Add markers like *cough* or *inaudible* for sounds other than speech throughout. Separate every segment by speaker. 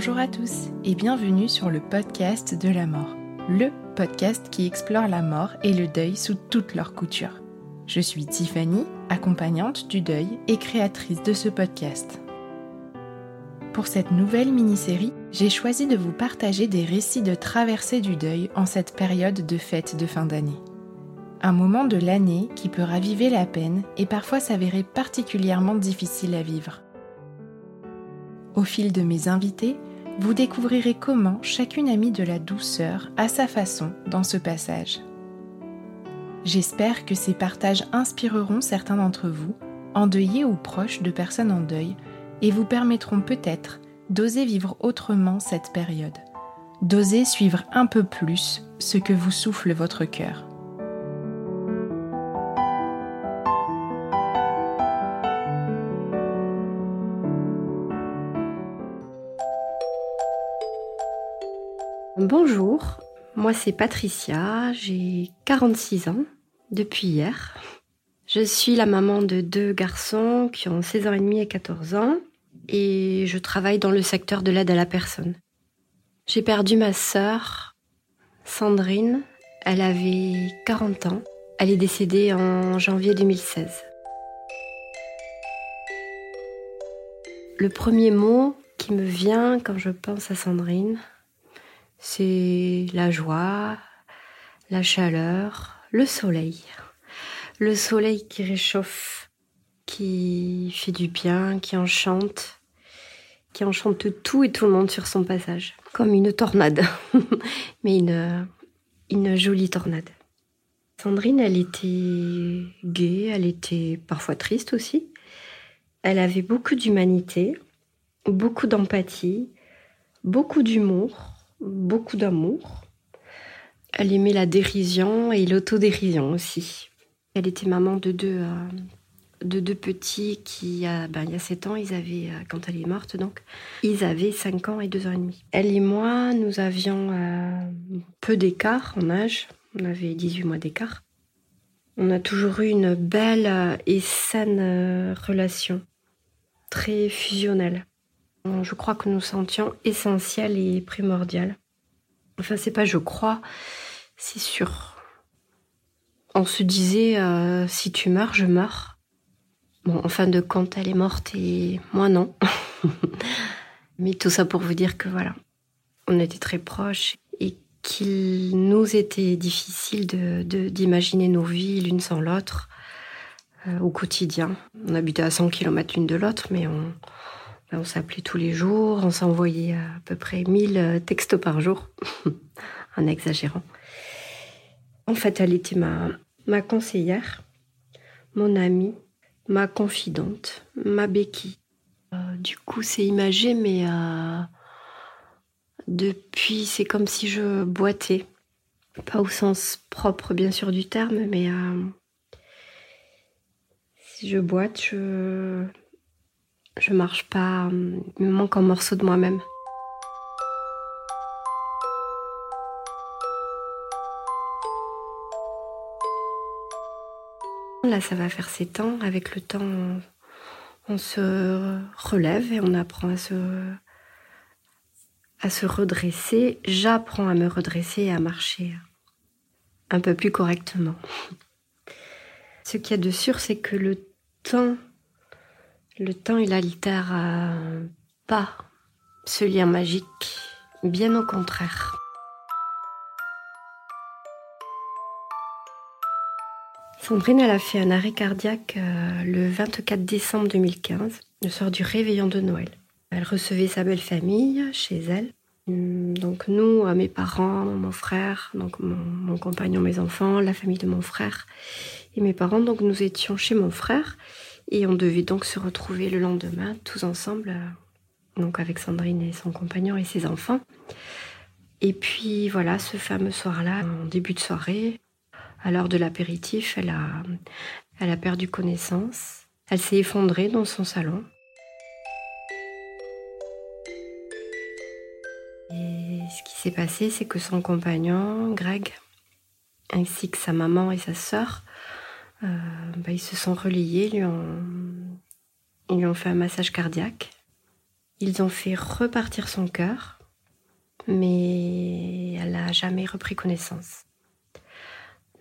Speaker 1: Bonjour à tous et bienvenue sur le podcast de la mort, le podcast qui explore la mort et le deuil sous toutes leurs coutures. Je suis Tiffany, accompagnante du deuil et créatrice de ce podcast. Pour cette nouvelle mini-série, j'ai choisi de vous partager des récits de traversée du deuil en cette période de fête de fin d'année. Un moment de l'année qui peut raviver la peine et parfois s'avérer particulièrement difficile à vivre. Au fil de mes invités, vous découvrirez comment chacune a mis de la douceur à sa façon dans ce passage. J'espère que ces partages inspireront certains d'entre vous, endeuillés ou proches de personnes en deuil, et vous permettront peut-être d'oser vivre autrement cette période, d'oser suivre un peu plus ce que vous souffle votre cœur.
Speaker 2: Bonjour, moi c'est Patricia, j'ai 46 ans depuis hier. Je suis la maman de deux garçons qui ont 16 ans et demi et 14 ans et je travaille dans le secteur de l'aide à la personne. J'ai perdu ma sœur, Sandrine, elle avait 40 ans. Elle est décédée en janvier 2016. Le premier mot qui me vient quand je pense à Sandrine, c'est la joie, la chaleur, le soleil. Le soleil qui réchauffe, qui fait du bien, qui enchante, qui enchante tout et tout le monde sur son passage, comme une tornade, *laughs* mais une, jolie tornade. Sandrine, elle était gaie, elle était parfois triste aussi. Elle avait beaucoup d'humanité, beaucoup d'empathie, beaucoup d'humour, beaucoup d'amour. Elle aimait la dérision et l'autodérision aussi. Elle était maman de deux, euh, de deux petits qui, ben, il y a sept ans, ils avaient, euh, quand elle est morte donc, ils avaient 5 ans et 2 ans et demi. Elle et moi, nous avions euh, peu d'écart en âge. On avait 18 mois d'écart. On a toujours eu une belle et saine relation, très fusionnelle. Je crois que nous sentions essentiel et primordial. Enfin, c'est pas je crois, c'est sûr. On se disait, euh, si tu meurs, je meurs. Bon, en fin de compte, elle est morte et moi non. *laughs* Mais tout ça pour vous dire que voilà, on était très proches et qu'il nous était difficile d'imaginer de, nos vies l'une sans l'autre euh, au quotidien. On habitait à 100 km l'une de l'autre, mais on, on s'appelait tous les jours, on s'envoyait à peu près 1000 euh, textos par jour, *laughs* en exagérant. En fait, elle était ma, conseillère, mon amie, ma confidente, ma béquille. Euh, du coup, c'est imagé, mais euh, depuis, c'est comme si je boitais. Pas au sens propre, bien sûr, du terme, mais si je boite, je, je marche pas, il me manque un morceau de moi-même. Là, ça va faire sept ans. Avec le temps, on se relève et on apprend à se, à se redresser. J'apprends à me redresser et à marcher un peu plus correctement. Ce qu'il y a de sûr, c'est que le temps le temps, il altère pas ce lien magique, bien au contraire. Sandrine, elle a fait un arrêt cardiaque euh, le 24 décembre 2015, le soir du réveillon de Noël. Elle recevait sa belle famille chez elle. Hum, donc nous, mes parents, mon frère, donc mon, compagnon, mes enfants, la famille de mon frère et mes parents. Donc nous étions chez mon frère et on devait donc se retrouver le lendemain tous ensemble, euh, donc avec Sandrine et son compagnon et ses enfants. Et puis voilà, ce fameux soir-là, en début de soirée, à l'heure de l'apéritif, elle a, elle a perdu connaissance. Elle s'est effondrée dans son salon. Et ce qui s'est passé, c'est que son compagnon, Greg, ainsi que sa maman et sa sœur, euh, bah, ils se sont relayés, ils lui, ont, fait un massage cardiaque. Ils ont fait repartir son cœur, mais elle n'a jamais repris connaissance.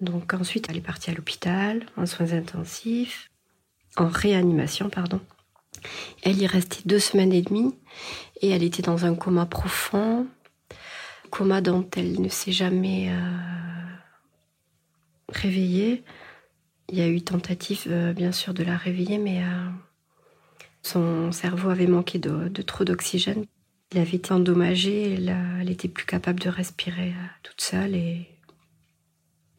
Speaker 2: Donc ensuite, elle est partie à l'hôpital, en soins intensifs, en réanimation, pardon. Elle y restait deux semaines et demie et elle était dans un coma profond, coma dont elle ne s'est jamais euh, réveillée. Il y a eu tentative, euh, bien sûr, de la réveiller, mais euh, son cerveau avait manqué de, trop d'oxygène. Il avait été endommagé, elle, elle était plus capable de respirer toute seule et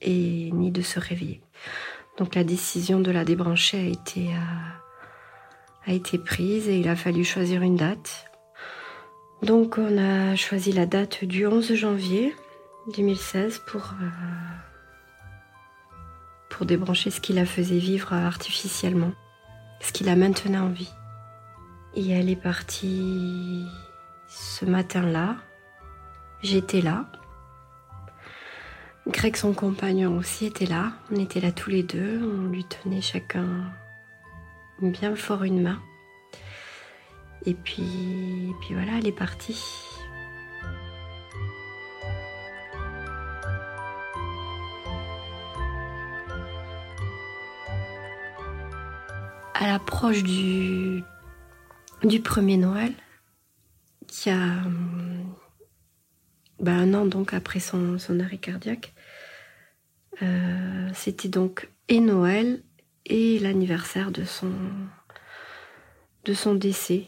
Speaker 2: et ni de se réveiller. Donc la décision de la débrancher a été, euh, été prise et il a fallu choisir une date. Donc on a choisi la date du 11 janvier 2016 pour, euh, débrancher ce qui la faisait vivre artificiellement, ce qui la maintenait en vie. Et elle est partie ce matin-là. J'étais là. Greg, son compagnon aussi, était là. On était là tous les deux. On lui tenait chacun bien fort une main. Et puis, puis voilà, elle est partie. À l'approche du, du premier Noël, qui a bah, un an donc après son, arrêt cardiaque. Euh, c'était donc et Noël et l'anniversaire de son, de son décès.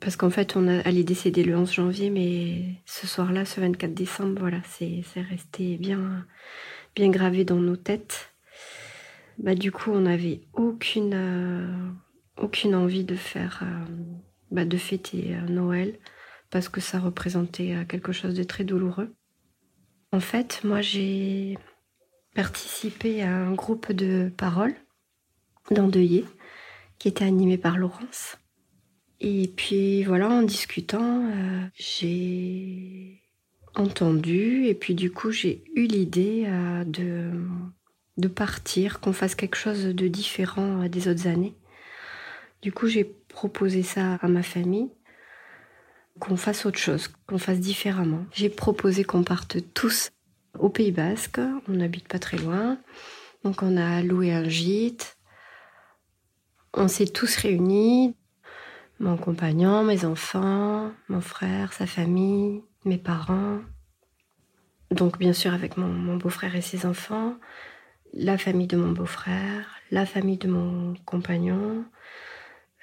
Speaker 2: Parce qu'en fait, on a, elle est le 11 janvier, mais ce soir-là, ce 24 décembre, voilà, c'est resté bien, bien gravé dans nos têtes. Bah, du coup, on n'avait aucune, euh, aucune envie de faire, euh, bah, de fêter Noël parce que ça représentait euh, quelque chose de très douloureux. En fait, moi, j'ai participé à un groupe de paroles d'endeuillés qui était animé par Laurence. Et puis voilà, en discutant, euh, j'ai entendu et puis du coup j'ai eu l'idée euh, de, de partir, qu'on fasse quelque chose de différent des autres années. Du coup j'ai proposé ça à ma famille qu'on fasse autre chose, qu'on fasse différemment. J'ai proposé qu'on parte tous au Pays Basque, on n'habite pas très loin, donc on a loué un gîte, on s'est tous réunis, mon compagnon, mes enfants, mon frère, sa famille, mes parents, donc bien sûr avec mon, mon beau-frère et ses enfants, la famille de mon beau-frère, la famille de mon compagnon,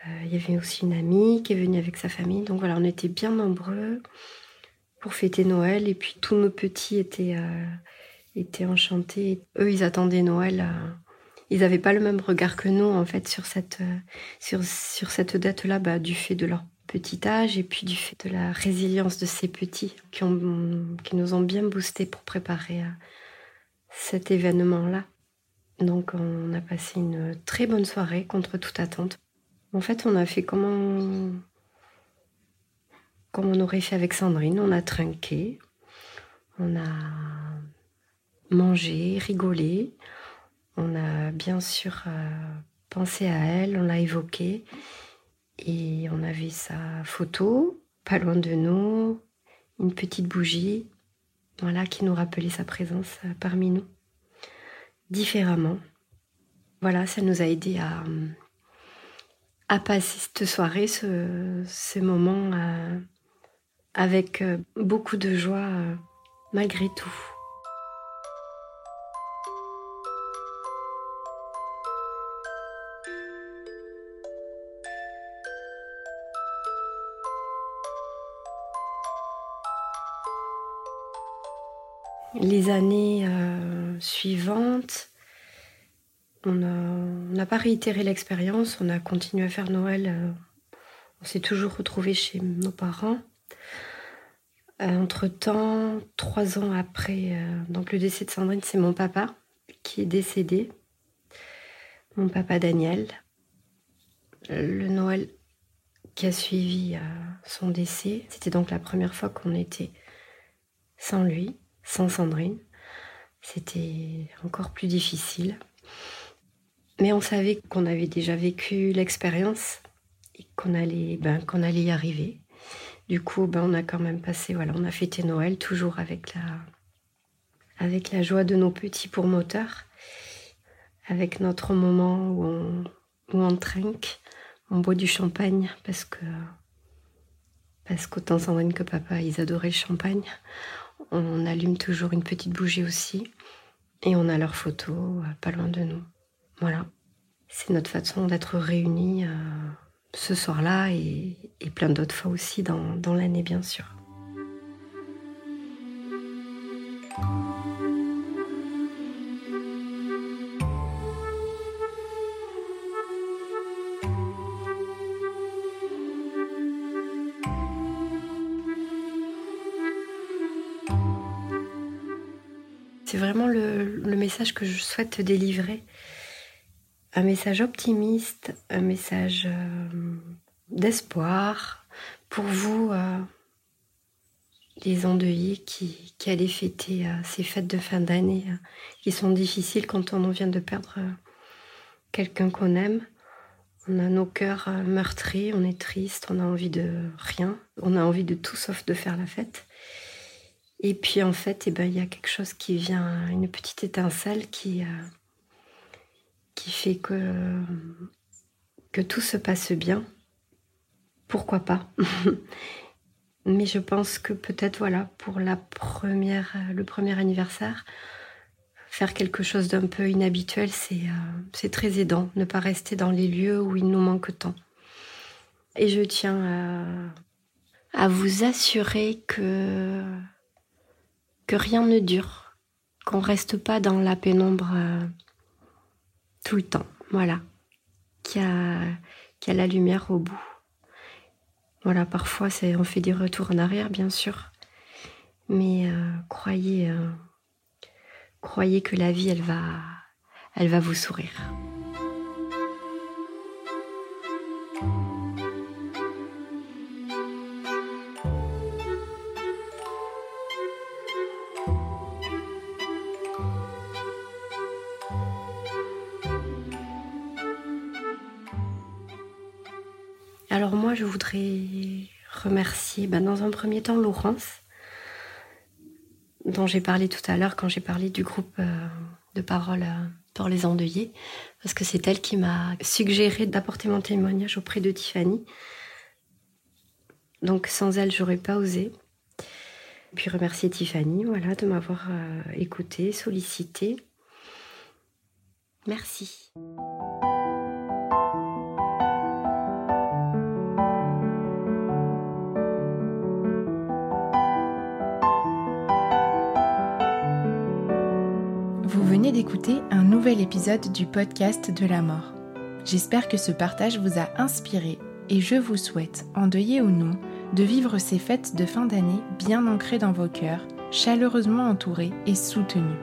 Speaker 2: euh, il y avait aussi une amie qui est venue avec sa famille. Donc voilà, on était bien nombreux pour fêter Noël. Et puis tous nos petits étaient, euh, étaient enchantés. Eux, ils attendaient Noël. Euh, ils n'avaient pas le même regard que nous, en fait, sur cette, sur, sur cette date-là, bah, du fait de leur petit âge et puis du fait de la résilience de ces petits qui, ont, qui nous ont bien boostés pour préparer cet événement-là. Donc on a passé une très bonne soirée contre toute attente. En fait, on a fait comme on, on aurait fait avec Sandrine. On a trinqué, on a mangé, rigolé. On a bien sûr euh, pensé à elle, on l'a évoquée. Et on avait sa photo, pas loin de nous, une petite bougie, voilà, qui nous rappelait sa présence euh, parmi nous, différemment. Voilà, ça nous a aidé à, passer cette soirée, ce, ces moments euh, avec euh, beaucoup de joie euh, malgré tout. Les années suivantes, on n'a pas réitéré l'expérience, on a continué à faire Noël. Euh, on s'est toujours retrouvés chez nos parents. Euh, entre-temps, trois ans après euh, donc le décès de Sandrine, c'est mon papa qui est décédé. Mon papa Daniel. Le Noël qui a suivi son décès, c'était donc la première fois qu'on était sans lui, sans Sandrine. C'était encore plus difficile. Mais on savait qu'on avait déjà vécu l'expérience et qu'on allait, ben, qu'on allait y arriver. Du coup, ben, on a quand même passé, voilà, on a fêté Noël toujours avec la, joie de nos petits pour moteurs, avec notre moment où on, on trinque, on boit du champagne parce que, parce qu'autant Sandrine que papa, ils adoraient le champagne. On allume toujours une petite bougie aussi et on a leurs photos euh, pas loin de nous. Voilà. C'est notre façon d'être réunis euh, ce soir-là et, plein d'autres fois aussi dans, dans l'année, bien sûr. C'est vraiment le, message que je souhaite délivrer un message optimiste, un message euh, d'espoir pour vous, euh, les endeuillés qui, allez fêter euh, ces fêtes de fin d'année qui sont difficiles quand on vient de perdre quelqu'un qu'on aime. On a nos cœurs meurtris, on est triste, on a envie de rien, on a envie de tout sauf de faire la fête. Et puis en fait, eh ben, il y a quelque chose qui vient, une petite étincelle qui, qui fait que, que tout se passe bien. Pourquoi pas? *laughs* Mais je pense que peut-être voilà pour la première, le premier anniversaire, faire quelque chose d'un peu inhabituel, c'est euh, très aidant. Ne pas rester dans les lieux où il nous manque tant. Et je tiens à vous assurer que que rien ne dure, qu'on reste pas dans la pénombre. Euh, tout le temps, voilà, qui a, qui a la lumière au bout. Voilà, parfois on fait des retours en arrière, bien sûr, mais euh, croyez, euh, croyez que la vie, elle va, elle va vous sourire. Remercier ben, dans un premier temps Laurence, dont j'ai parlé tout à l'heure quand j'ai parlé du groupe euh, de parole euh, pour les endeuillés, parce que c'est elle qui m'a suggéré d'apporter mon témoignage auprès de Tiffany. Donc sans elle, j'aurais pas osé. Puis remercier Tiffany, voilà, de m'avoir euh, écouté, sollicité. Merci.
Speaker 1: D'écouter un nouvel épisode du podcast de la mort. J'espère que ce partage vous a inspiré et je vous souhaite, endeuillé ou non, de vivre ces fêtes de fin d'année bien ancrées dans vos cœurs, chaleureusement entourées et soutenues.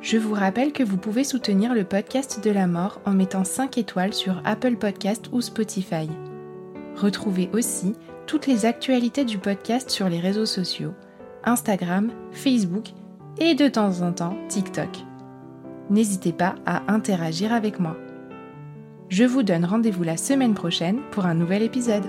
Speaker 1: Je vous rappelle que vous pouvez soutenir le podcast de la mort en mettant 5 étoiles sur Apple Podcast ou Spotify. Retrouvez aussi toutes les actualités du podcast sur les réseaux sociaux, Instagram, Facebook et de temps en temps TikTok. N'hésitez pas à interagir avec moi. Je vous donne rendez-vous la semaine prochaine pour un nouvel épisode.